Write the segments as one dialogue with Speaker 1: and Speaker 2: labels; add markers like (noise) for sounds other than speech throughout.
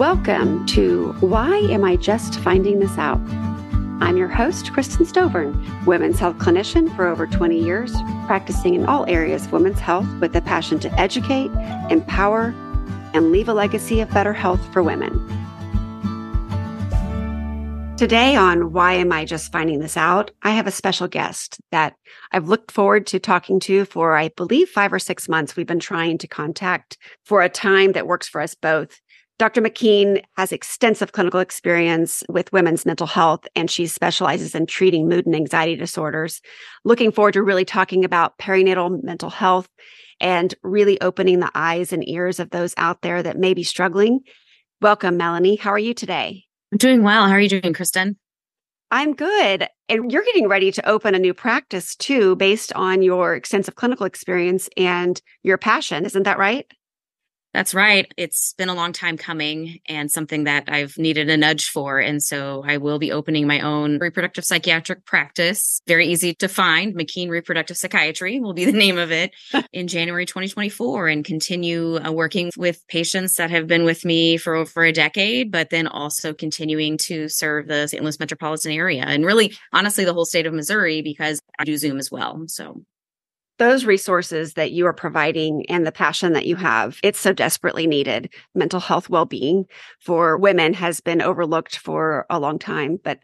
Speaker 1: Welcome to Why Am I Just Finding This Out? I'm your host, Kristin Stovern, women's health clinician for over 20 years, practicing in all areas of women's health with a passion to educate, empower, and leave a legacy of better health for women. Today, on Why Am I Just Finding This Out? I have a special guest that I've looked forward to talking to for, I believe, five or six months. We've been trying to contact for a time that works for us both. Dr. McKean has extensive clinical experience with women's mental health, and she specializes in treating mood and anxiety disorders. Looking forward to really talking about perinatal mental health and really opening the eyes and ears of those out there that may be struggling. Welcome, Melanie. How are you today?
Speaker 2: I'm doing well. How are you doing, Kristin?
Speaker 1: I'm good. And you're getting ready to open a new practice too, based on your extensive clinical experience and your passion. Isn't that right?
Speaker 2: That's right. It's been a long time coming and something that I've needed a nudge for. And so I will be opening my own reproductive psychiatric practice. Very easy to find. McKean Reproductive Psychiatry will be the (laughs) name of it (laughs) in January 2024 and continue uh, working with patients that have been with me for over a decade, but then also continuing to serve the St. Louis metropolitan area and really, honestly, the whole state of Missouri because I do Zoom as well. So
Speaker 1: those resources that you are providing and the passion that you have, it's so desperately needed. Mental health well being for women has been overlooked for a long time. But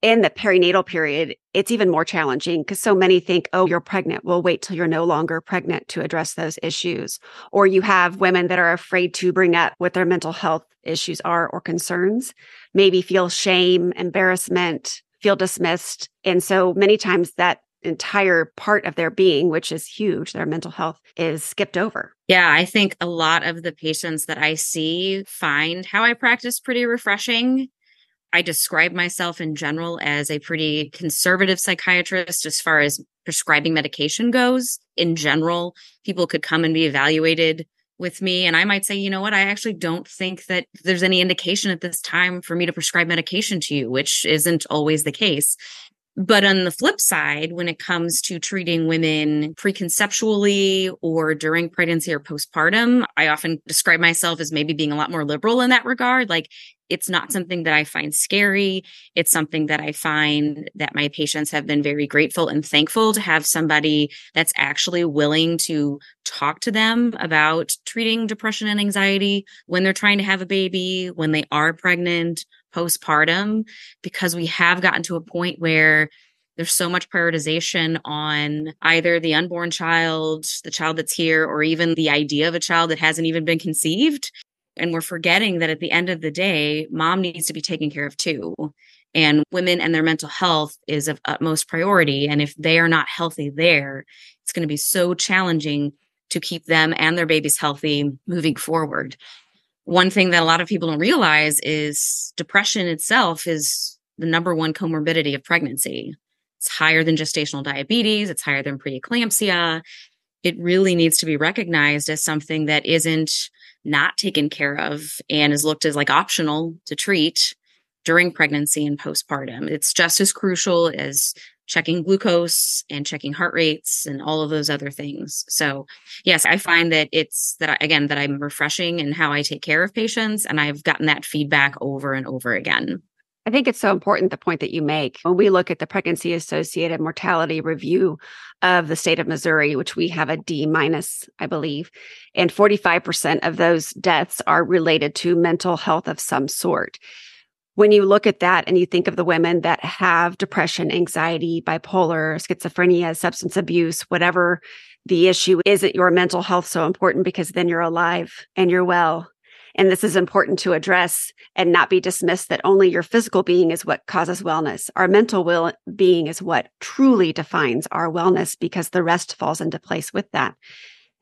Speaker 1: in the perinatal period, it's even more challenging because so many think, oh, you're pregnant. We'll wait till you're no longer pregnant to address those issues. Or you have women that are afraid to bring up what their mental health issues are or concerns, maybe feel shame, embarrassment, feel dismissed. And so many times that entire part of their being, which is huge, their mental health is skipped over.
Speaker 2: Yeah, I think a lot of the patients that I see find how I practice pretty refreshing. I describe myself in general as a pretty conservative psychiatrist as far as prescribing medication goes. In general, people could come and be evaluated with me and I might say, you know what, I actually don't think that there's any indication at this time for me to prescribe medication to you, which isn't always the case. But on the flip side, when it comes to treating women preconceptually or during pregnancy or postpartum, I often describe myself as maybe being a lot more liberal in that regard. Like it's not something that I find scary. It's something that I find that my patients have been very grateful and thankful to have somebody that's actually willing to talk to them about treating depression and anxiety when they're trying to have a baby, when they are pregnant, postpartum because we have gotten to a point where there's so much prioritization on either the unborn child, the child that's here, or even the idea of a child that hasn't even been conceived. And we're forgetting that at the end of the day, mom needs to be taken care of too. And women and their mental health is of utmost priority. And if they are not healthy there, it's going to be so challenging to keep them and their babies healthy moving forward one thing that a lot of people don't realize is depression itself is the number one comorbidity of pregnancy. It's higher than gestational diabetes, it's higher than preeclampsia. It really needs to be recognized as something that isn't not taken care of and is looked as like optional to treat during pregnancy and postpartum. It's just as crucial as checking glucose and checking heart rates and all of those other things. So, yes, I find that it's that I, again that I'm refreshing in how I take care of patients and I've gotten that feedback over and over again.
Speaker 1: I think it's so important the point that you make. When we look at the pregnancy associated mortality review of the state of Missouri, which we have a D minus, I believe, and 45% of those deaths are related to mental health of some sort when you look at that and you think of the women that have depression, anxiety, bipolar, schizophrenia, substance abuse, whatever the issue, isn't your mental health so important because then you're alive and you're well? And this is important to address and not be dismissed that only your physical being is what causes wellness. Our mental will being is what truly defines our wellness because the rest falls into place with that.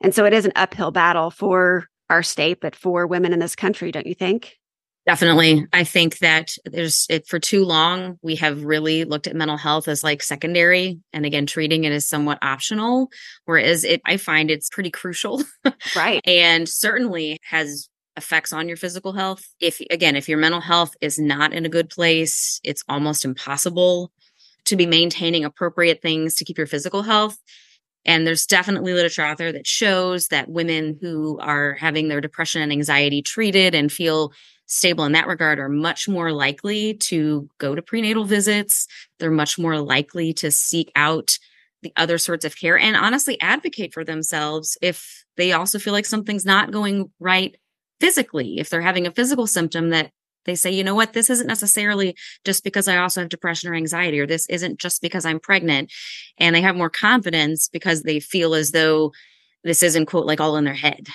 Speaker 1: And so it is an uphill battle for our state, but for women in this country, don't you think?
Speaker 2: Definitely. I think that there's it for too long. We have really looked at mental health as like secondary and again, treating it as somewhat optional. Whereas it, I find it's pretty crucial.
Speaker 1: Right. (laughs)
Speaker 2: and certainly has effects on your physical health. If again, if your mental health is not in a good place, it's almost impossible to be maintaining appropriate things to keep your physical health. And there's definitely literature out there that shows that women who are having their depression and anxiety treated and feel stable in that regard are much more likely to go to prenatal visits. They're much more likely to seek out the other sorts of care and honestly advocate for themselves if they also feel like something's not going right physically. If they're having a physical symptom that they say, you know what, this isn't necessarily just because I also have depression or anxiety, or this isn't just because I'm pregnant. And they have more confidence because they feel as though this isn't, quote, like all in their head.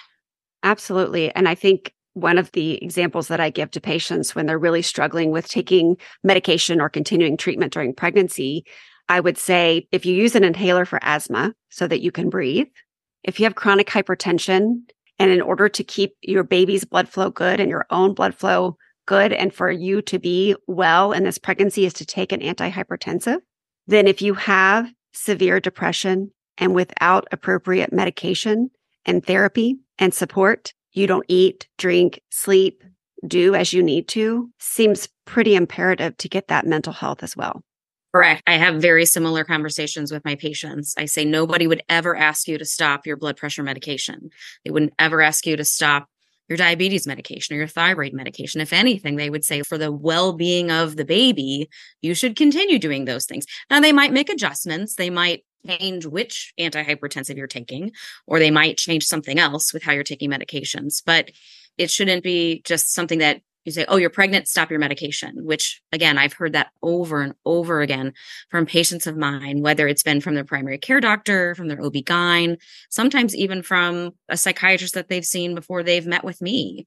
Speaker 1: Absolutely. And I think one of the examples that I give to patients when they're really struggling with taking medication or continuing treatment during pregnancy, I would say if you use an inhaler for asthma so that you can breathe, if you have chronic hypertension, and in order to keep your baby's blood flow good and your own blood flow good, and for you to be well in this pregnancy is to take an antihypertensive, then if you have severe depression and without appropriate medication and therapy and support, you don't eat, drink, sleep, do as you need to, seems pretty imperative to get that mental health as well.
Speaker 2: Correct. I have very similar conversations with my patients. I say nobody would ever ask you to stop your blood pressure medication. They wouldn't ever ask you to stop your diabetes medication or your thyroid medication. If anything, they would say for the well being of the baby, you should continue doing those things. Now, they might make adjustments. They might change which antihypertensive you're taking, or they might change something else with how you're taking medications. But it shouldn't be just something that you say, oh, you're pregnant, stop your medication, which again, I've heard that over and over again from patients of mine, whether it's been from their primary care doctor, from their OB-GYN, sometimes even from a psychiatrist that they've seen before they've met with me.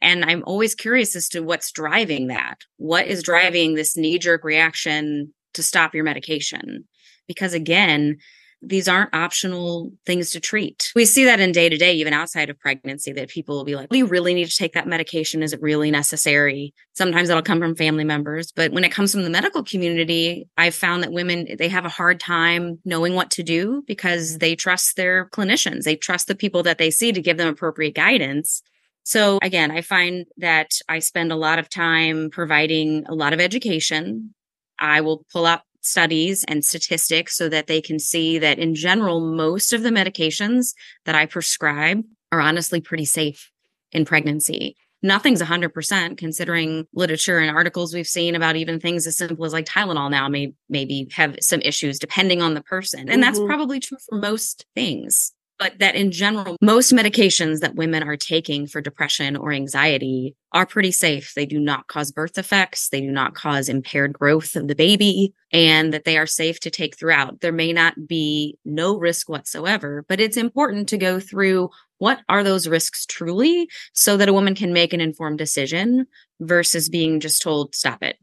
Speaker 2: And I'm always curious as to what's driving that. What is driving this knee jerk reaction to stop your medication? Because again, these aren't optional things to treat. We see that in day to day, even outside of pregnancy, that people will be like, Do you really need to take that medication? Is it really necessary? Sometimes that'll come from family members. But when it comes from the medical community, I've found that women, they have a hard time knowing what to do because they trust their clinicians. They trust the people that they see to give them appropriate guidance. So again, I find that I spend a lot of time providing a lot of education. I will pull out studies and statistics so that they can see that in general, most of the medications that I prescribe are honestly pretty safe in pregnancy. Nothing's 100% considering literature and articles we've seen about even things as simple as like Tylenol now may maybe have some issues depending on the person. And mm-hmm. that's probably true for most things but that in general, most medications that women are taking for depression or anxiety are pretty safe. They do not cause birth effects. They do not cause impaired growth of the baby and that they are safe to take throughout. There may not be no risk whatsoever, but it's important to go through what are those risks truly so that a woman can make an informed decision versus being just told, stop it.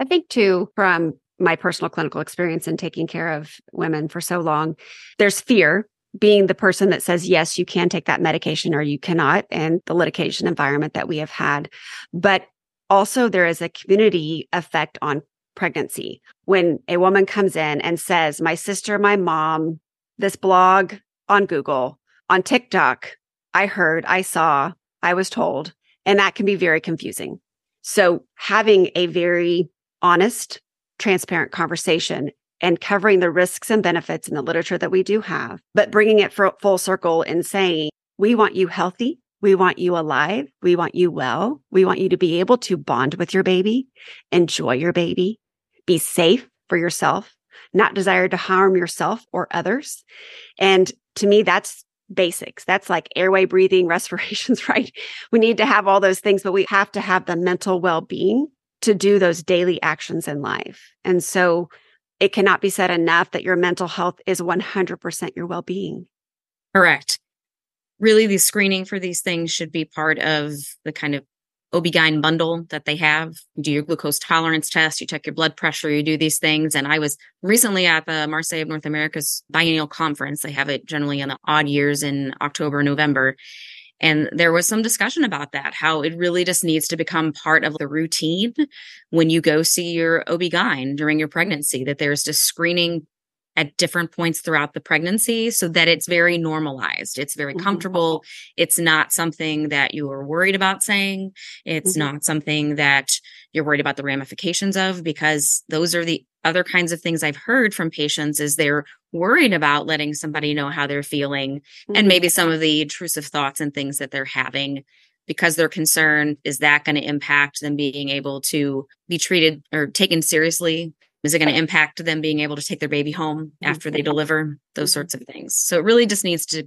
Speaker 1: I think too, from my personal clinical experience in taking care of women for so long, there's fear being the person that says, yes, you can take that medication or you cannot, and the litigation environment that we have had. But also, there is a community effect on pregnancy. When a woman comes in and says, my sister, my mom, this blog on Google, on TikTok, I heard, I saw, I was told, and that can be very confusing. So, having a very honest, transparent conversation and covering the risks and benefits in the literature that we do have, but bringing it for full circle and saying, we want you healthy. We want you alive. We want you well. We want you to be able to bond with your baby, enjoy your baby, be safe for yourself, not desire to harm yourself or others. And to me, that's basics. That's like airway breathing, (laughs) respirations, right? We need to have all those things, but we have to have the mental well being to do those daily actions in life. And so it cannot be said enough that your mental health is 100% your well being.
Speaker 2: Correct. Really, the screening for these things should be part of the kind of OB-GYN bundle that they have. You do your glucose tolerance test, you check your blood pressure, you do these things. And I was recently at the Marcé of North America's biennial conference. They have it generally in the odd years in October, November. And there was some discussion about that, how it really just needs to become part of the routine when you go see your OB-GYN during your pregnancy, that there's just screening at different points throughout the pregnancy so that it's very normalized. It's very mm-hmm. comfortable. It's not something that you are worried about saying. It's mm-hmm. not something that you're worried about the ramifications of because those are the other kinds of things I've heard from patients is they're worried about letting somebody know how they're feeling mm-hmm. and maybe some of the intrusive thoughts and things that they're having because they're concerned is that going to impact them being able to be treated or taken seriously is it going to impact them being able to take their baby home after they deliver those mm-hmm. sorts of things so it really just needs to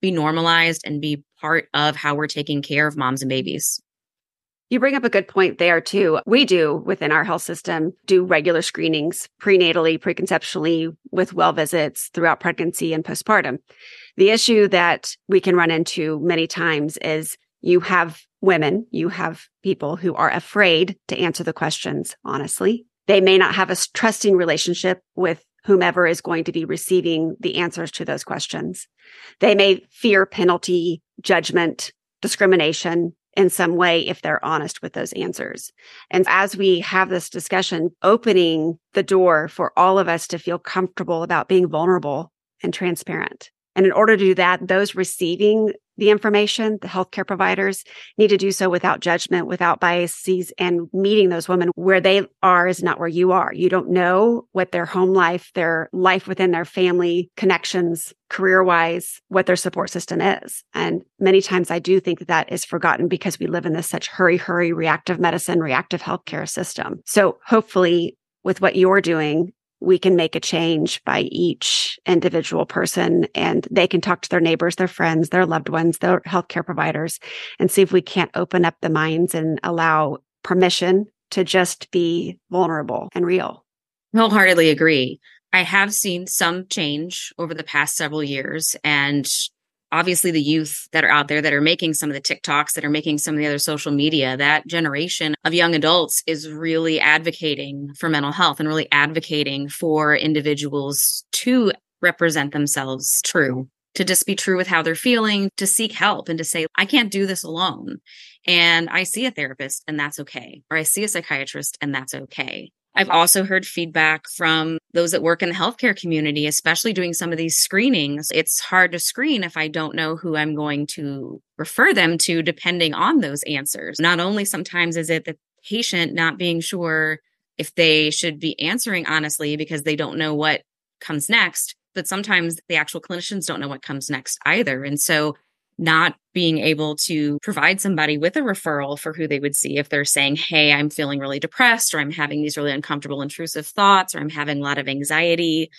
Speaker 2: be normalized and be part of how we're taking care of moms and babies
Speaker 1: you bring up a good point there too. We do within our health system do regular screenings prenatally, preconceptually with well visits throughout pregnancy and postpartum. The issue that we can run into many times is you have women, you have people who are afraid to answer the questions honestly. They may not have a trusting relationship with whomever is going to be receiving the answers to those questions. They may fear penalty, judgment, discrimination in some way if they're honest with those answers. And as we have this discussion, opening the door for all of us to feel comfortable about being vulnerable and transparent. And in order to do that, those receiving the information, the healthcare providers need to do so without judgment, without biases, and meeting those women where they are is not where you are. You don't know what their home life, their life within their family connections, career wise, what their support system is. And many times I do think that that is forgotten because we live in this such hurry, hurry, reactive medicine, reactive healthcare system. So hopefully with what you're doing, we can make a change by each individual person and they can talk to their neighbors, their friends, their loved ones, their healthcare providers and see if we can't open up the minds and allow permission to just be vulnerable and real.
Speaker 2: Wholeheartedly agree. I have seen some change over the past several years and obviously the youth that are out there that are making some of the TikToks, that are making some of the other social media, that generation of young adults is really advocating for mental health and really advocating for individuals to represent themselves true, to just be true with how they're feeling, to seek help and to say, I can't do this alone. And I see a therapist and that's okay. Or I see a psychiatrist and that's okay. I've also heard feedback from those that work in the healthcare community, especially doing some of these screenings. It's hard to screen if I don't know who I'm going to refer them to, depending on those answers. Not only sometimes is it the patient not being sure if they should be answering honestly because they don't know what comes next, but sometimes the actual clinicians don't know what comes next either. And so not being able to provide somebody with a referral for who they would see if they're saying, Hey, I'm feeling really depressed, or I'm having these really uncomfortable, intrusive thoughts, or I'm having a lot of anxiety.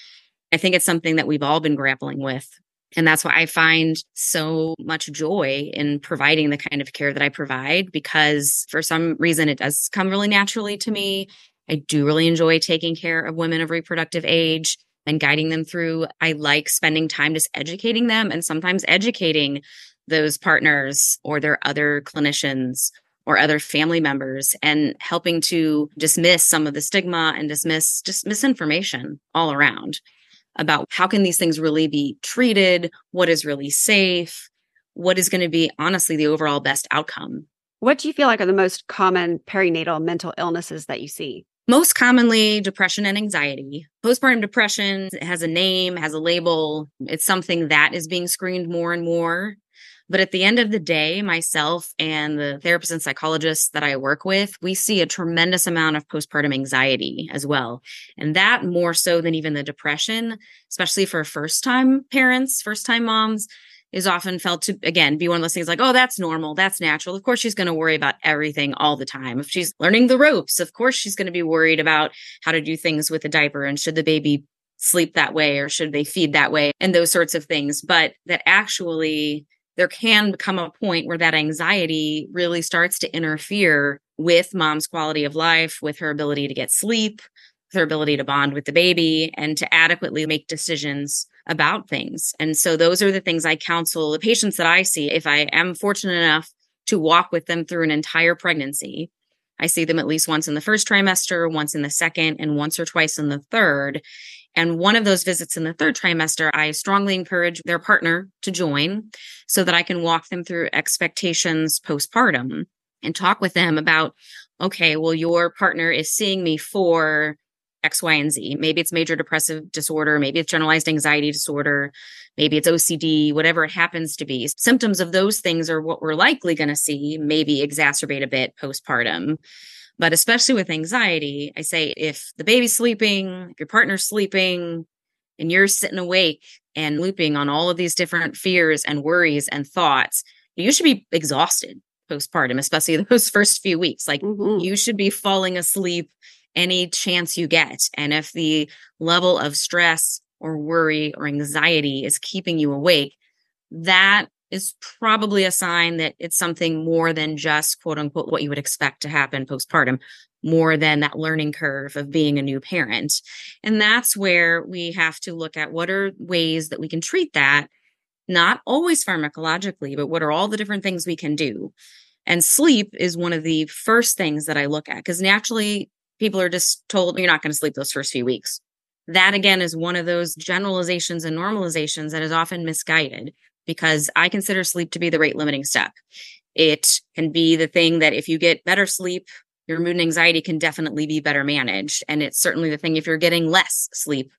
Speaker 2: I think it's something that we've all been grappling with. And that's why I find so much joy in providing the kind of care that I provide because for some reason it does come really naturally to me. I do really enjoy taking care of women of reproductive age and guiding them through. I like spending time just educating them and sometimes educating those partners or their other clinicians or other family members and helping to dismiss some of the stigma and dismiss just misinformation all around about how can these things really be treated? What is really safe? What is going to be honestly the overall best outcome?
Speaker 1: What do you feel like are the most common perinatal mental illnesses that you see?
Speaker 2: Most commonly depression and anxiety. Postpartum depression has a name has a label. It's something that is being screened more and more but at the end of the day, myself and the therapists and psychologists that I work with, we see a tremendous amount of postpartum anxiety as well. And that more so than even the depression, especially for first time parents, first time moms, is often felt to again be one of those things like, oh, that's normal, that's natural. Of course, she's going to worry about everything all the time. If she's learning the ropes, of course, she's going to be worried about how to do things with the diaper and should the baby sleep that way or should they feed that way and those sorts of things. But that actually there can become a point where that anxiety really starts to interfere with mom's quality of life, with her ability to get sleep, with her ability to bond with the baby, and to adequately make decisions about things. And so those are the things I counsel the patients that I see. If I am fortunate enough to walk with them through an entire pregnancy, I see them at least once in the first trimester, once in the second, and once or twice in the third. And one of those visits in the third trimester, I strongly encourage their partner to join so that I can walk them through expectations postpartum and talk with them about, okay, well, your partner is seeing me for X, Y, and Z. Maybe it's major depressive disorder. Maybe it's generalized anxiety disorder. Maybe it's OCD, whatever it happens to be. Symptoms of those things are what we're likely going to see, maybe exacerbate a bit postpartum. But especially with anxiety, I say if the baby's sleeping, if your partner's sleeping, and you're sitting awake and looping on all of these different fears and worries and thoughts, you should be exhausted. postpartum, especially (laughs) those first few weeks. Like mm-hmm. you should be falling asleep any chance you get. And if the level of stress or worry or anxiety is keeping you awake, that is probably a sign that it's something more than just quote unquote what you would expect to happen postpartum, more than that learning curve of being a new parent. And that's where we have to look at what are ways that we can treat that, not always pharmacologically, but what are all the different things we can do. And sleep is one of the first things that I look at because naturally people are just told you're not going to sleep those first few weeks. That again is one of those generalizations and normalizations that is often misguided because I consider sleep to be the rate limiting step. It can be the thing that if you get better sleep, your mood and anxiety can definitely be better managed. And it's certainly the thing if you're getting less sleep,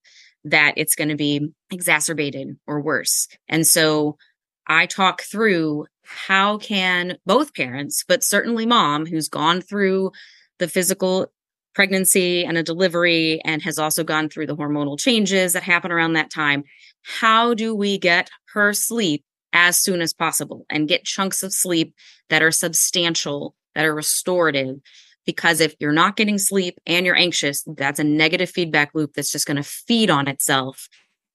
Speaker 2: that it's going to be exacerbated or worse. And so I talk through how can both parents, but certainly mom who's gone through the physical pregnancy and a delivery and has also gone through the hormonal changes that happen around that time. How do we get her sleep as soon as possible and get chunks of sleep that are substantial, that are restorative? Because if you're not getting sleep and you're anxious, that's a negative feedback loop that's just going to feed on itself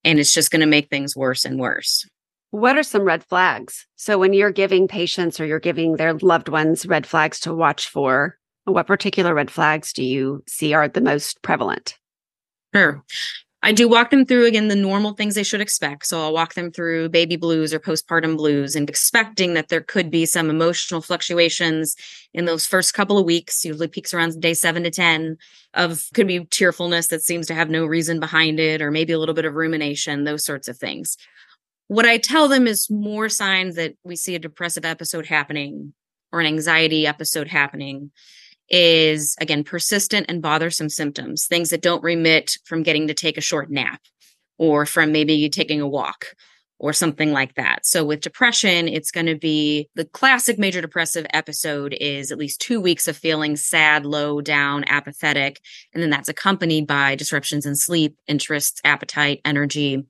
Speaker 2: and it's just going to make things worse and worse.
Speaker 1: What are some red flags? So, when you're giving patients or you're giving their loved ones red flags to watch for, what particular red flags do you see are the most prevalent?
Speaker 2: Sure. I do walk them through again the normal things they should expect. So I'll walk them through baby blues or postpartum blues and expecting that there could be some emotional fluctuations in those first couple of weeks, usually peaks around day seven to 10 of could be tearfulness that seems to have no reason behind it, or maybe a little bit of rumination, those sorts of things. What I tell them is more signs that we see a depressive episode happening or an anxiety episode happening is again persistent and bothersome symptoms, things that don't remit from getting to take a short nap or from maybe taking a walk or something like that. So with depression, it's going to be the classic major depressive episode is at least 2 weeks of feeling sad, low, down, apathetic, and then that's accompanied by disruptions in sleep, interests, appetite, energy.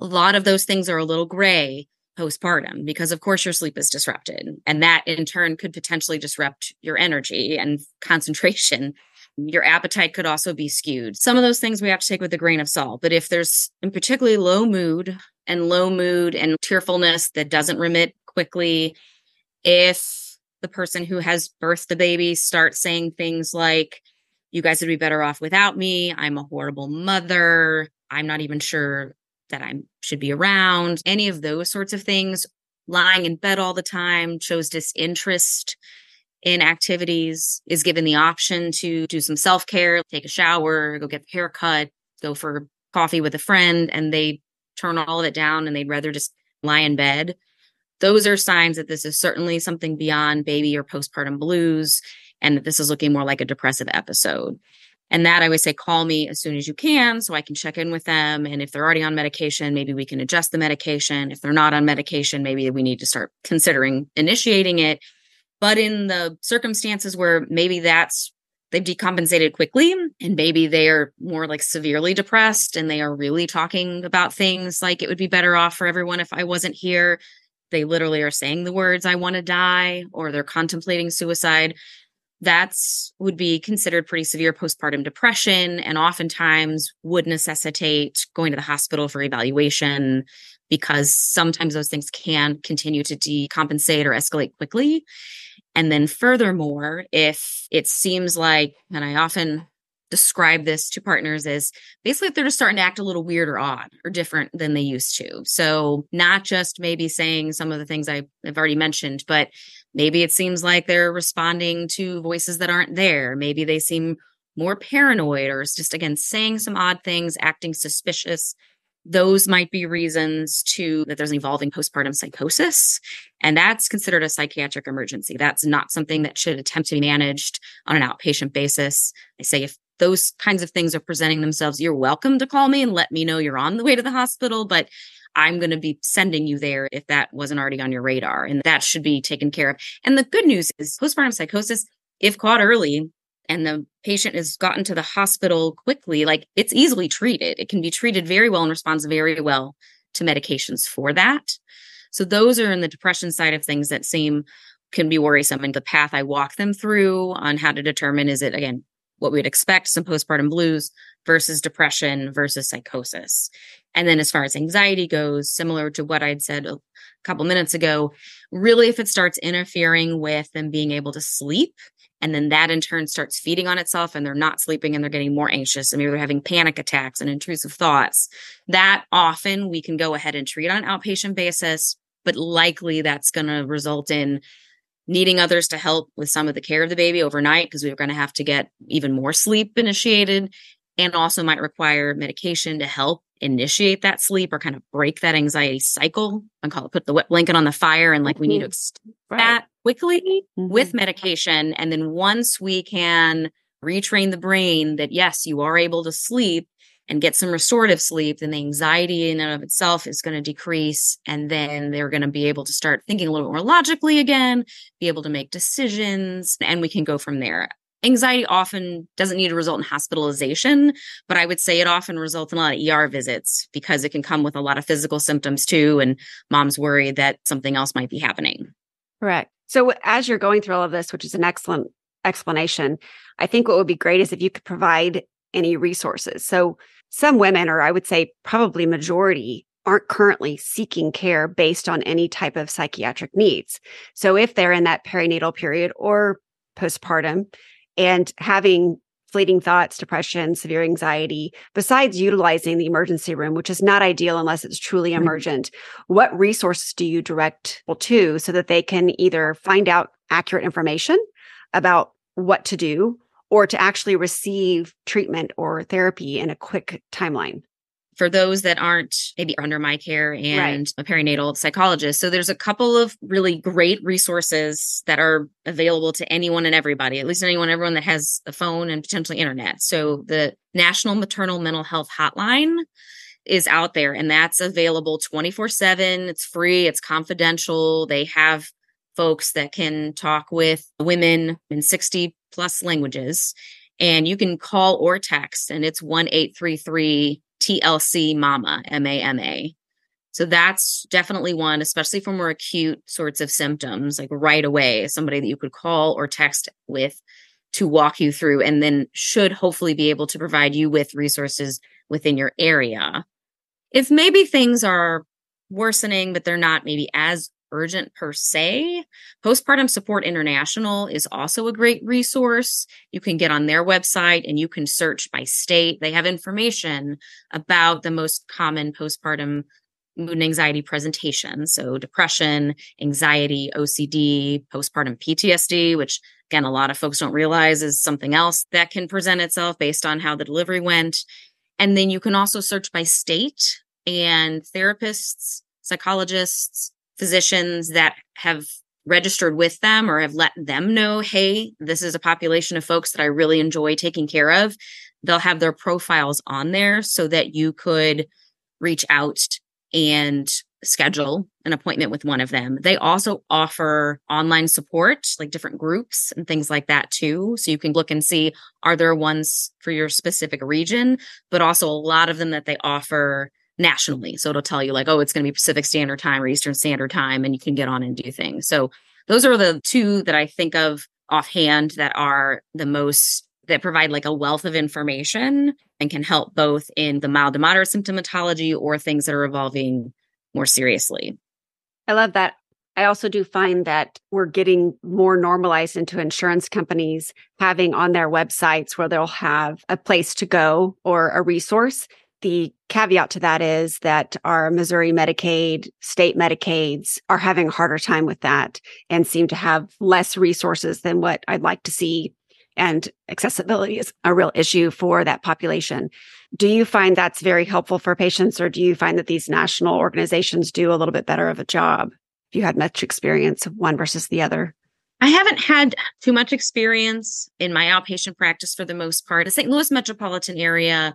Speaker 2: A lot of those things are a little gray postpartum because of course your sleep is disrupted and that in turn could potentially disrupt your energy and concentration. (laughs) Your appetite could also be skewed. Some of those things we have to take with a grain of salt but if there's in particularly low mood and low mood and tearfulness that doesn't remit quickly if the person who has birthed the baby starts saying things like you guys would be better off without me. I'm a horrible mother. I'm not even sure that I should be around, any of those sorts of things. Lying in bed all the time, shows disinterest in activities, is given the option to do some self care, take a shower, go get a haircut, go for coffee with a friend, and they turn all of it down and they'd rather just lie in bed. Those are signs that this is certainly something beyond baby or postpartum blues and that this is looking more like a depressive episode. And that I always say, call me as soon as you can so I can check in with them. And if they're already on medication, maybe we can adjust the medication. If they're not on medication, maybe we need to start considering initiating it. But in the circumstances where maybe that's they've decompensated quickly and maybe they are more like severely depressed and they are really talking about things like it would be better off for everyone if I wasn't here. They literally are saying the words, I want to die, or they're contemplating suicide that's would be considered pretty severe postpartum depression and oftentimes would necessitate going to the hospital for evaluation because sometimes those things can continue to decompensate or escalate quickly. And then furthermore, if it seems like, and I often describe this to partners as basically if they're just starting to act a little weird or odd or different than they used to. So not just maybe saying some of the things I've already mentioned, but maybe it seems like they're responding to voices that aren't there. Maybe they seem more paranoid or just again saying some odd things, acting suspicious. Those might be reasons to that there's an evolving postpartum psychosis. And that's considered a psychiatric emergency. That's not something that should attempt to be managed on an outpatient basis. I say if those kinds of things are presenting themselves, you're welcome to call me and let me know you're on the way to the hospital. But I'm going to be sending you there if that wasn't already on your radar. And that should be taken care of. And the good news is postpartum psychosis, if caught early and the patient is gotten to the hospital quickly, like it's easily treated. It can be treated very well and responds very well to medications for that. So those are in the depression side of things that seem can be worrisome. And the path I walk them through on how to determine is it, again, what we would expect some postpartum blues versus depression versus psychosis. And then as far as anxiety goes, similar to what I'd said a couple minutes ago, really if it starts interfering with them being able to sleep, and then that in turn starts feeding on itself and they're not sleeping and they're getting more anxious and maybe they're having panic attacks and intrusive thoughts, that often we can go ahead and treat on an outpatient basis, but likely that's going to result in needing others to help with some of the care of the baby overnight because we are going to have to get even more sleep initiated and also might require medication to help initiate that sleep or kind of break that anxiety cycle and call it put the wet blanket on the fire and like we need to mm-hmm. extend right. that quickly mm-hmm. with medication and then once we can retrain the brain that yes you are able to sleep and get some restorative sleep, then the anxiety in and of itself is going to decrease. And then they're going to be able to start thinking a little bit more logically again, be able to make decisions, and we can go from there. Anxiety often doesn't need to result in hospitalization, but I would say it often results in a lot of ER visits because it can come with a lot of physical symptoms too. And mom's worried that something else might be happening.
Speaker 1: Correct. So, as you're going through all of this, which is an excellent explanation, I think what would be great is if you could provide any resources. So, some women, or I would say probably majority, aren't currently seeking care based on any type of psychiatric needs. So if they're in that perinatal period or postpartum and having fleeting thoughts, depression, severe anxiety, besides utilizing the emergency room, which is not ideal unless it's truly emergent, what resources do you direct people to so that they can either find out accurate information about what to do or to actually receive treatment or therapy in a quick timeline?
Speaker 2: For those that aren't maybe under my care and right. a perinatal psychologist. So there's a couple of really great resources that are available to anyone and everybody, at least anyone, everyone that has a phone and potentially internet. So the National Maternal Mental Health Hotline is out there and that's available 24 7. It's free, it's confidential. They have folks that can talk with women in 60 plus languages. And you can call or text, and it's 1 833 TLC MAMA, M A M A. So that's definitely one, especially for more acute sorts of symptoms, like right away, somebody that you could call or text with to walk you through, and then should hopefully be able to provide you with resources within your area. If maybe things are worsening, but they're not maybe as urgent per se. Postpartum Support International is also a great resource. You can get on their website and you can search by state. They have information about the most common postpartum mood and anxiety presentations. So, depression, anxiety, OCD, postpartum PTSD, which again, a lot of folks don't realize is something else that can present itself based on how the delivery went. And then you can also search by state and therapists, psychologists, physicians that have registered with them or have let them know, hey, this is a population of folks that I really enjoy taking care of. They'll have their profiles on there so that you could reach out and schedule an appointment with one of them. They also offer online support, like different groups and things like that too. So you can look and see are there ones for your specific region, but also a lot of them that they offer nationally. So it'll tell you like, oh, it's going to be Pacific Standard Time or Eastern Standard Time, and you can get on and do things. So those are the two that I think of offhand that are the most that provide like a wealth of information and can help both in the mild to moderate symptomatology or things that are evolving more seriously.
Speaker 1: I love that. I also do find that we're getting more normalized into insurance companies having on their websites where they'll have a place to go or a resource the caveat to that is that our Missouri Medicaid, state Medicaids are having a harder time with that and seem to have less resources than what I'd like to see. And accessibility is a real issue for that population. Do you find that's very helpful for patients, or do you find that these national organizations do a little bit better of a job? If you had much experience of one versus the other?
Speaker 2: I haven't had too much experience in my outpatient practice for the most part. The St. Louis metropolitan area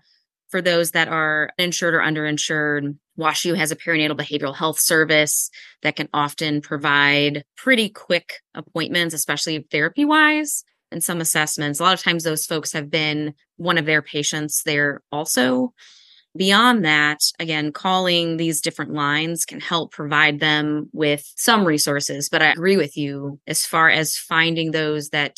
Speaker 2: for those that are insured or underinsured. WashU has a perinatal behavioral health service that can often provide pretty quick appointments, especially therapy wise and some assessments. A lot of times those folks have been one of their patients there also. Beyond that, again, calling these different lines can help provide them with some resources. But I agree with you as far as finding those that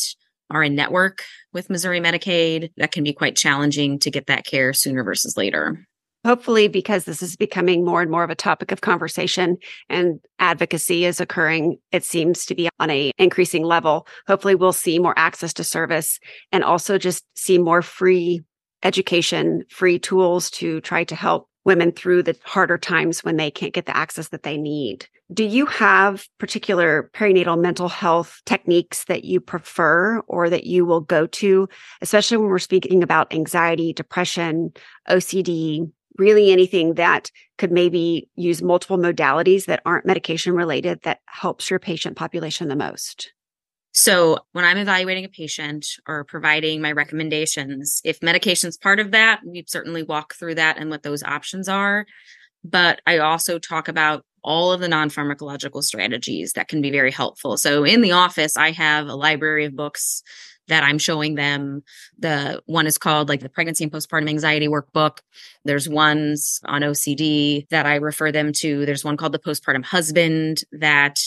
Speaker 2: are in network with Missouri Medicaid, that can be quite challenging to get that care sooner versus later.
Speaker 1: Hopefully, because this is becoming more and more of a topic of conversation and advocacy is occurring, it seems to be on a increasing level. Hopefully, we'll see more access to service and also just see more free education, free tools to try to help women through the harder times when they can't get the access that they need. Do you have particular perinatal mental health techniques that you prefer or that you will go to, especially when we're speaking about anxiety, depression, OCD, really anything that could maybe use multiple modalities that aren't medication related that helps your patient population the most?
Speaker 2: So when I'm evaluating a patient or providing my recommendations, if medication's part of that, we certainly walk through that and what those options are. But I also talk about all of the non pharmacological strategies that can be very helpful. So in the office, I have a library of books that I'm showing them. The one is called like the pregnancy and postpartum anxiety workbook. There's ones on OCD that I refer them to. There's one called the postpartum husband that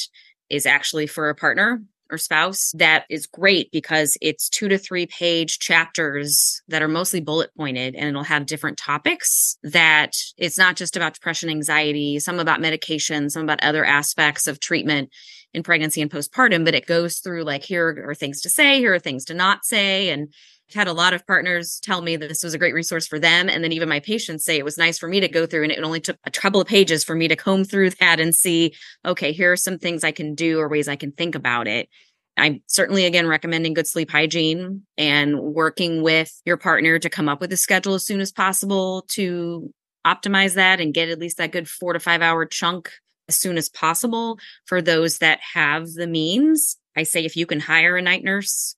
Speaker 2: is actually for a partner or spouse that is great because it's two to three page chapters that are mostly bullet pointed and it'll have different topics that it's not just about depression, anxiety, some about medication, some about other aspects of treatment in pregnancy and postpartum, but it goes through like here are things to say, here are things to not say. And had a lot of partners tell me that this was a great resource for them. And then even my patients say it was nice for me to go through and it only took a couple of pages for me to comb through that and see, okay, here are some things I can do or ways I can think about it. I'm certainly again recommending good sleep hygiene and working with your partner to come up with a schedule as soon as possible to optimize that and get at least that good four to five hour chunk as soon as possible for those that have the means. I say if you can hire a night nurse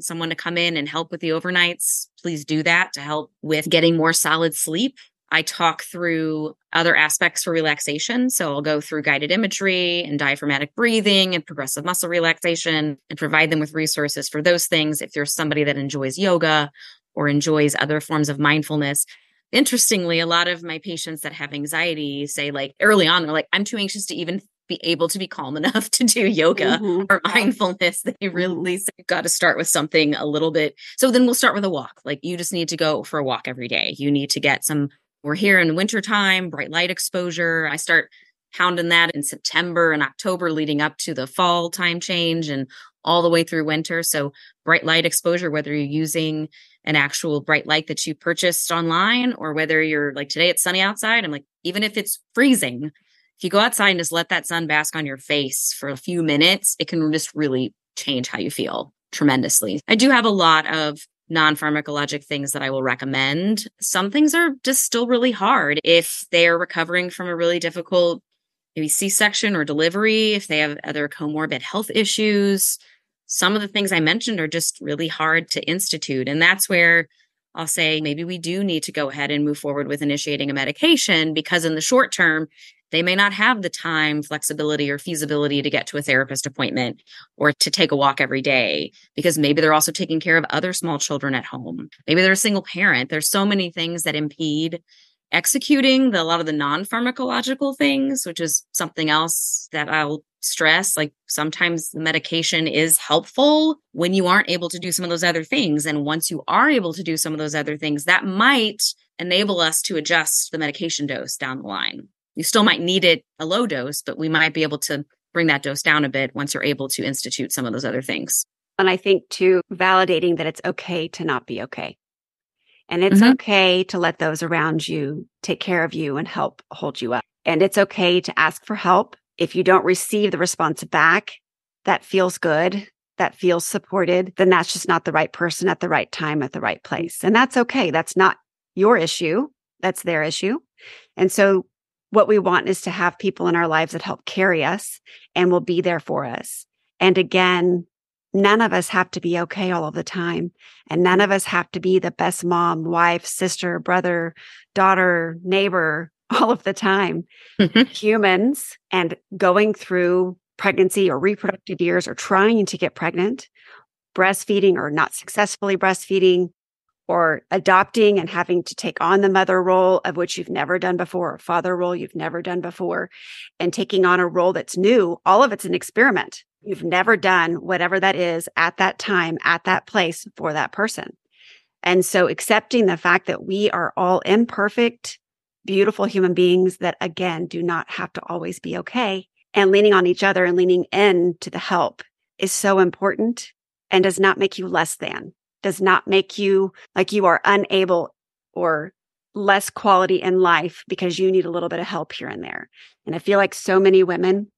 Speaker 2: someone to come in and help with the overnights, please do that to help with getting more solid sleep. I talk through other aspects for relaxation. So I'll go through guided imagery and diaphragmatic breathing and progressive muscle relaxation and provide them with resources for those things. If you're somebody that enjoys yoga or enjoys other forms of mindfulness, interestingly, a lot of my patients that have anxiety say, like early on, they're like, I'm too anxious to even be able to be calm (laughs) enough to do yoga mm-hmm. or mindfulness they mm-hmm. really got to start with something a little bit so then we'll start with a walk like you just need to go for a walk every day you need to get some we're here in wintertime bright light exposure i start pounding that in september and october leading up to the fall time change and all the way through winter so bright light exposure whether you're using an actual bright light that you purchased online or whether you're like today it's sunny outside i'm like even if it's freezing if you go outside and just let that sun bask on your face for a few minutes, it can just really change how you feel tremendously. I do have a lot of non pharmacologic things that I will recommend. Some things are just still really hard if they are recovering from a really difficult maybe C section or delivery, if they have other comorbid health issues. Some of the things I mentioned are just really hard to institute. And that's where I'll say maybe we do need to go ahead and move forward with initiating a medication because in the short term, they may not have the time, flexibility, or feasibility to get to a therapist appointment or to take a walk every day because maybe they're also taking care of other small children at home. Maybe they're a single parent. There's so many things that impede executing the, a lot of the non pharmacological things, which is something else that I'll stress. Like sometimes the medication is helpful when you aren't able to do some of those other things. And once you are able to do some of those other things, that might enable us to adjust the medication dose down the line. You still might need it a low dose, but we might be able to bring that dose down a bit once you're able to institute some of those other things.
Speaker 1: And I think too, validating that it's okay to not be okay. And it's mm-hmm. okay to let those around you take care of you and help hold you up. And it's okay to ask for help. If you don't receive the response back that feels good, that feels supported, then that's just not the right person at the right time at the right place. And that's okay. That's not your issue. That's their issue. And so what we want is to have people in our lives that help carry us and will be there for us. And again, none of us have to be okay all of the time. And none of us have to be the best mom, wife, sister, brother, daughter, neighbor (laughs) all of the time. Mm-hmm. Humans and going through pregnancy or reproductive years or trying to get pregnant, breastfeeding or not successfully breastfeeding, or adopting and having to take on the mother role of which you've never done before, or father role you've never done before, and taking on a role that's new, all of it's an experiment. You've never done whatever that is at that time, at that place for that person. And so accepting the fact that we are all imperfect, beautiful human beings that again do not have to always be okay and leaning on each other and leaning in to the help is so important and does not make you less than does not make you like you are unable or less quality in life because you need a little bit of help here and there. And I feel like so many women,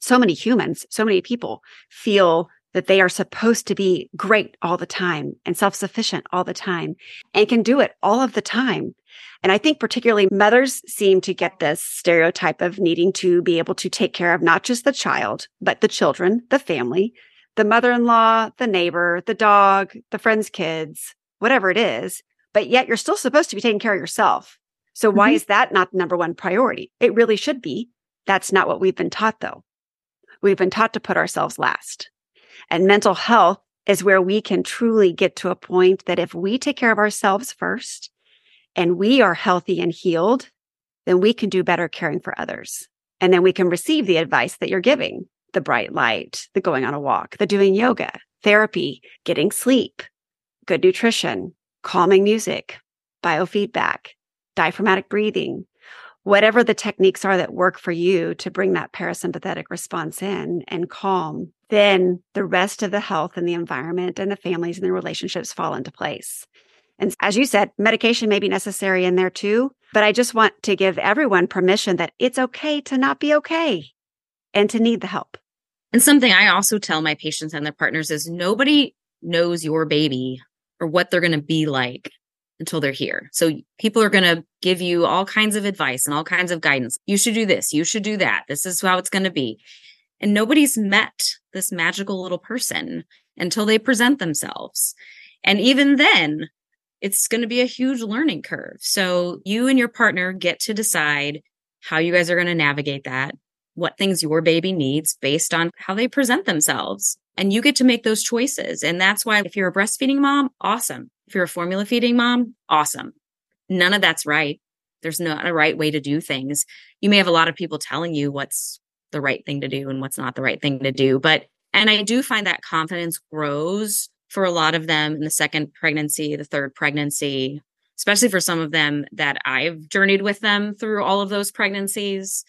Speaker 1: so many humans, so many people feel that they are supposed to be great all the time and self sufficient all the time and can do it all of the time. And I think particularly mothers seem to get this stereotype of needing to be able to take care of not just the child, but the children, the family, the mother in law, the neighbor, the dog, the friend's kids, whatever it is. But yet you're still supposed to be taking care of yourself. So why mm-hmm. is that not the number one priority? It really should be. That's not what we've been taught though. We've been taught to put ourselves last. And mental health is where we can truly get to a point that if we take care of ourselves first and we are healthy and healed, then we can do better caring for others. And then we can receive the advice that you're giving the bright light, the going on a walk, the doing yoga, therapy, getting sleep, good nutrition, calming music, biofeedback, diaphragmatic breathing, whatever the techniques are that work for you to bring that parasympathetic response in and calm, then the rest of the health and the environment and the families and the relationships fall into place. And as you said, medication may be necessary in there too, but I just want to give everyone permission that it's okay to not be okay and to need the help.
Speaker 2: And something I also tell my patients and their partners is nobody knows your baby or what they're going to be like until they're here. So people are going to give you all kinds of advice and all kinds of guidance. You should do this. You should do that. This is how it's going to be. And nobody's met this magical little person until they present themselves. And even then, it's going to be a huge learning curve. So you and your partner get to decide how you guys are going to navigate that what things your baby needs based on how they present themselves. And you get to make those choices. And that's why if you're a breastfeeding mom, awesome. If you're a formula feeding mom, awesome. None of that's right. There's not a right way to do things. You may have a lot of people telling you what's the right thing to do and what's not the right thing to do. But, and I do find that confidence grows for a lot of them in the second pregnancy, the third pregnancy, especially for some of them that I've journeyed with them through all of those pregnancies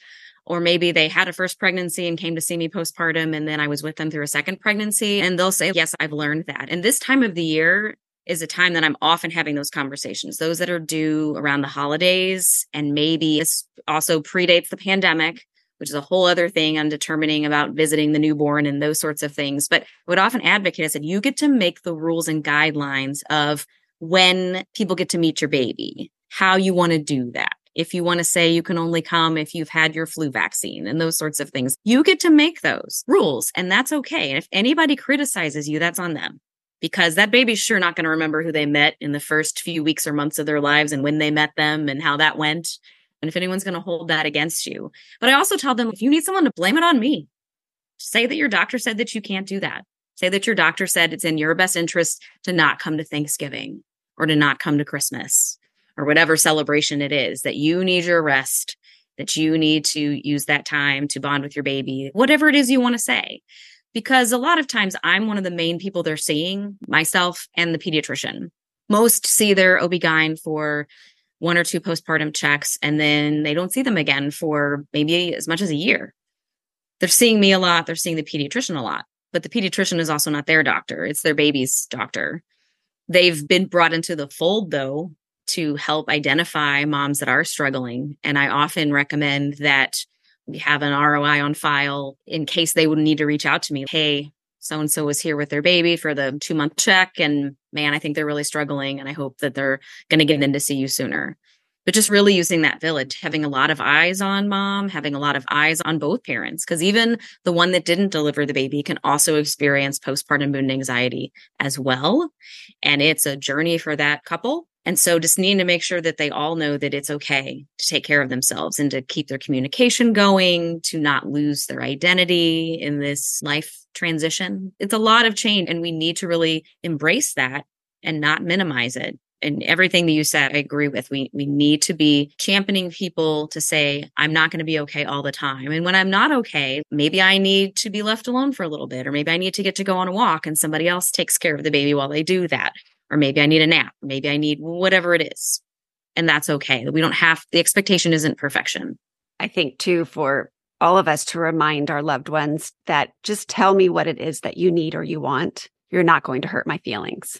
Speaker 2: or maybe they had a first pregnancy and came to see me postpartum and then I was with them through a second pregnancy and they'll say, "Yes, I've learned that." And this time of the year is a time that I'm often having those conversations. Those that are due around the holidays and maybe this also predates the pandemic, which is a whole other thing on determining about visiting the newborn and those sorts of things. But I would often advocate, I said, you get to make the rules and guidelines of when people get to meet your baby, how you want to do that if you want to say you can only come if you've had your flu vaccine and those sorts of things. You get to make those rules and that's okay. And if anybody criticizes you, that's on them because that baby's sure not going to remember who they met in the first few weeks or months of their lives and when they met them and how that went. And if anyone's going to hold that against you. But I also tell them if you need someone to blame it on me, say that your doctor said that you can't do that. Say that your doctor said it's in your best interest to not come to Thanksgiving or to not come to Christmas or whatever celebration it is that you need your rest, that you need to use that time to bond with your baby, whatever it is you want to say. Because a lot of times I'm one of the main people they're seeing, myself and the pediatrician. Most see their OB-GYN for one or two postpartum checks, and then they don't see them again for maybe as much as a year. They're seeing me a lot, they're seeing the pediatrician a lot, but the pediatrician is also not their doctor, it's their baby's doctor. They've been brought into the fold, though, to help identify moms that are struggling. And I often recommend that we have an ROI on file in case they would need to reach out to me. Hey, so and so was here with their baby for the two month check. And man, I think they're really struggling. And I hope that they're going to get in to see you sooner. But just really using that village, having a lot of eyes on mom, having a lot of eyes on both parents, because even the one that didn't deliver the baby can also experience postpartum mood anxiety as well. And it's a journey for that couple. And so just needing to make sure that they all know that it's okay to take care of themselves and to keep their communication going, to not lose their identity in this life transition. It's a lot of change and we need to really embrace that and not minimize it. And everything that you said i agree with. We we need to be championing people to say i'm not going to be okay all the time. And when i'm not okay maybe i need to be left alone for a little bit or maybe i need to get to go on a walk and somebody else takes care of the baby while they do that or maybe i need a nap maybe i need whatever it is and that's okay we don't have the expectation isn't perfection
Speaker 1: i think too for all of us to remind our loved ones that just tell me what it is that you need or you want you're not going to hurt my feelings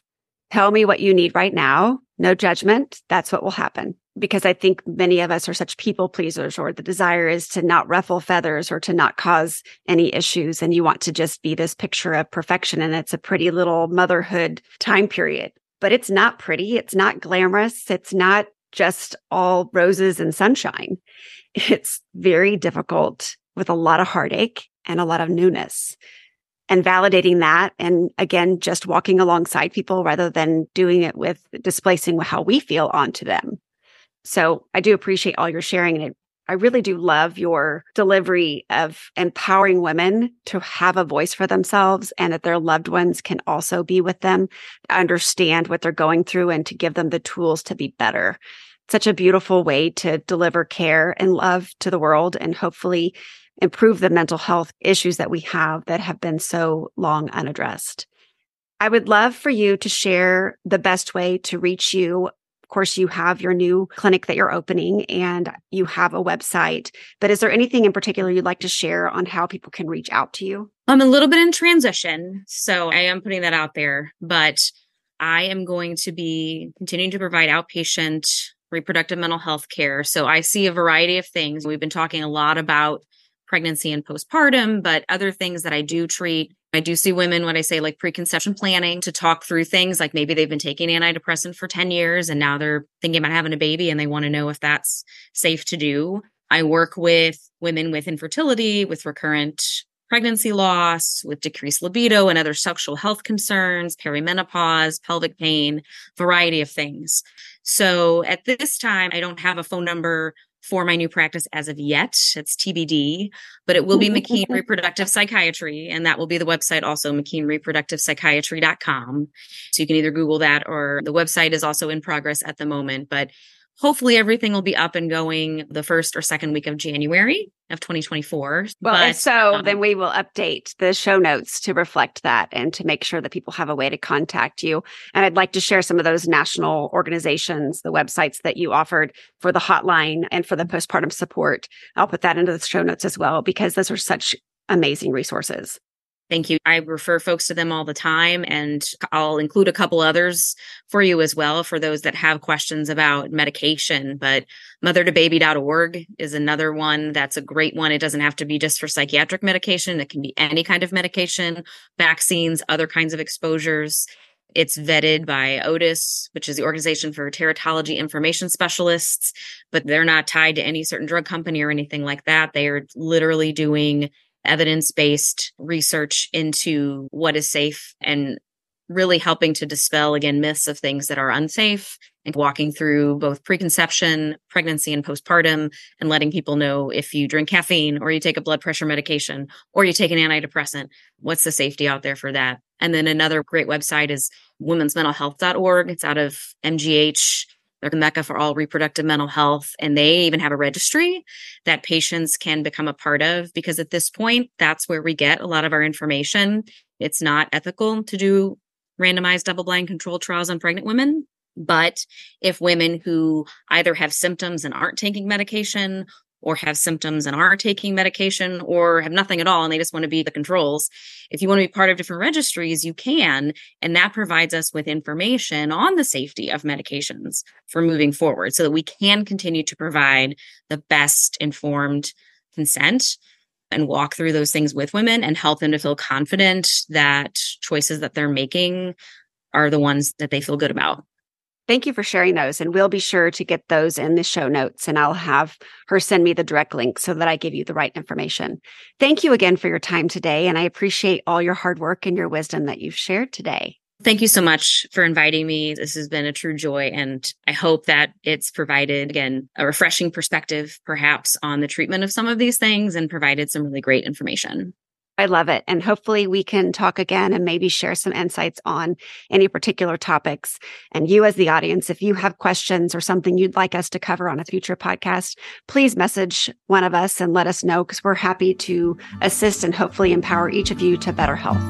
Speaker 1: Tell me what you need right now. No judgment. That's what will happen. Because I think many of us are such people pleasers, or the desire is to not ruffle feathers or to not cause any issues. And you want to just be this picture of perfection. And it's a pretty little motherhood time period, but it's not pretty. It's not glamorous. It's not just all roses and sunshine. (laughs) It's very difficult with a lot of heartache and a lot of newness and validating that. And again, just walking alongside people rather than doing it with displacing how we feel onto them. So I do appreciate all your sharing. And I really do love your delivery of empowering women to have a voice for themselves and that their loved ones can also be with them, understand what they're going through and to give them the tools to be better. Such a beautiful way to deliver care and love to the world and hopefully improve the mental health issues that we have that have been so long unaddressed. I would love for you to share the best way to reach you. Of course, you have your new clinic that you're opening and you have a website, but is there anything in particular you'd like to share on how people can reach out to you?
Speaker 2: I'm a little bit in transition, so I am putting that out there, but I am going to be continuing to provide outpatient reproductive mental health care. So I see a variety of things. We've been talking a lot about pregnancy and postpartum, but other things that I do treat. I do see women when I say like preconception planning to talk through things like maybe they've been taking antidepressant for 10 years and now they're thinking about having a baby and they want to know if that's safe to do. I work with women with infertility, with recurrent pregnancy loss, with decreased libido and other sexual health concerns, perimenopause, pelvic pain, variety of things. So at this time, I don't have a phone number for my new practice as of yet. It's TBD, but it will be McKean (laughs) Reproductive Psychiatry. And that will be the website also, McKeanReproductivePsychiatry.com. So you can either Google that or the website is also in progress at the moment. But hopefully everything will be up and going the first or second week of January of 2024.
Speaker 1: Well, but, so um, then we will update the show notes to reflect that and to make sure that people have a way to contact you. And I'd like to share some of those national organizations, the websites that you offered for the hotline and for the postpartum support. I'll put that into the show notes as well because those are such amazing resources.
Speaker 2: Thank you. I refer folks to them all the time, and I'll include a couple others for you as well for those that have questions about medication. But mothertobaby.org is another one that's a great one. It doesn't have to be just for psychiatric medication, it can be any kind of medication, vaccines, other kinds of exposures. It's vetted by OTIS, which is the Organization for Teratology Information Specialists, but they're not tied to any certain drug company or anything like that. They are literally doing evidence based research into what is safe and really helping to dispel again myths of things that are unsafe and walking through both preconception, pregnancy, and postpartum, and letting people know if you drink caffeine or you take a blood pressure medication or you take an antidepressant, what's the safety out there for that? And then another great website is womensmentalhealth.org. It's out of MGH the Mecca for all reproductive mental health. And they even have a registry that patients can become a part of because at this point, that's where we get a lot of our information. It's not ethical to do randomized double blind controlled trials on pregnant women. But if women who either have symptoms and aren't taking medication or have symptoms and are taking medication or have nothing at all and they just want to be the controls. If you want to be part of different registries, you can. And that provides us with information on the safety of medications for moving forward so that we can continue to provide the best informed consent and walk through those things with women and help them to feel confident that choices that they're making are the ones that they feel good about.
Speaker 1: Thank you for sharing those. And we'll be sure to get those in the show notes. And I'll have her send me the direct link so that I give you the right information. Thank you again for your time today. And I appreciate all your hard work and your wisdom that you've shared today.
Speaker 2: Thank you so much for inviting me. This has been a true joy. And I hope that it's provided, again, a refreshing perspective, perhaps, on the treatment of some of these things and provided some really great information.
Speaker 1: I love it. And hopefully we can talk again and maybe share some insights on any particular topics. And you, as the audience, if you have questions or something you'd like us to cover on a future podcast, please message one of us and let us know because we're happy to assist and hopefully empower each of you to better health.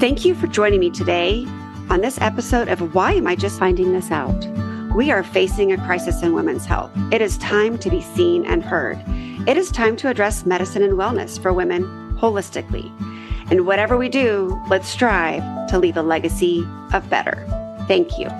Speaker 1: Thank you for joining me today on this episode of Why Am I Just Finding This Out? We are facing a crisis in women's health. It is time to be seen and heard. It is time to address medicine and wellness for women holistically. And whatever we do, let's strive to leave a legacy of better. Thank you.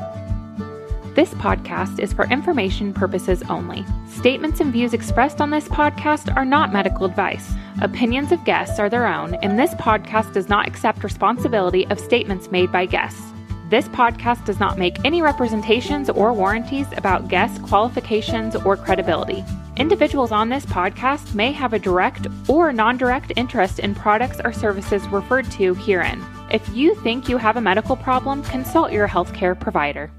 Speaker 3: This podcast is for information purposes only. Statements and views expressed on this podcast are not medical advice. Opinions of guests are their own, and this podcast does not accept responsibility of statements made by guests. This podcast does not make any representations or warranties about guest qualifications or credibility. Individuals on this podcast may have a direct or non direct interest in products or services referred to herein. If you think you have a medical problem, consult your healthcare provider.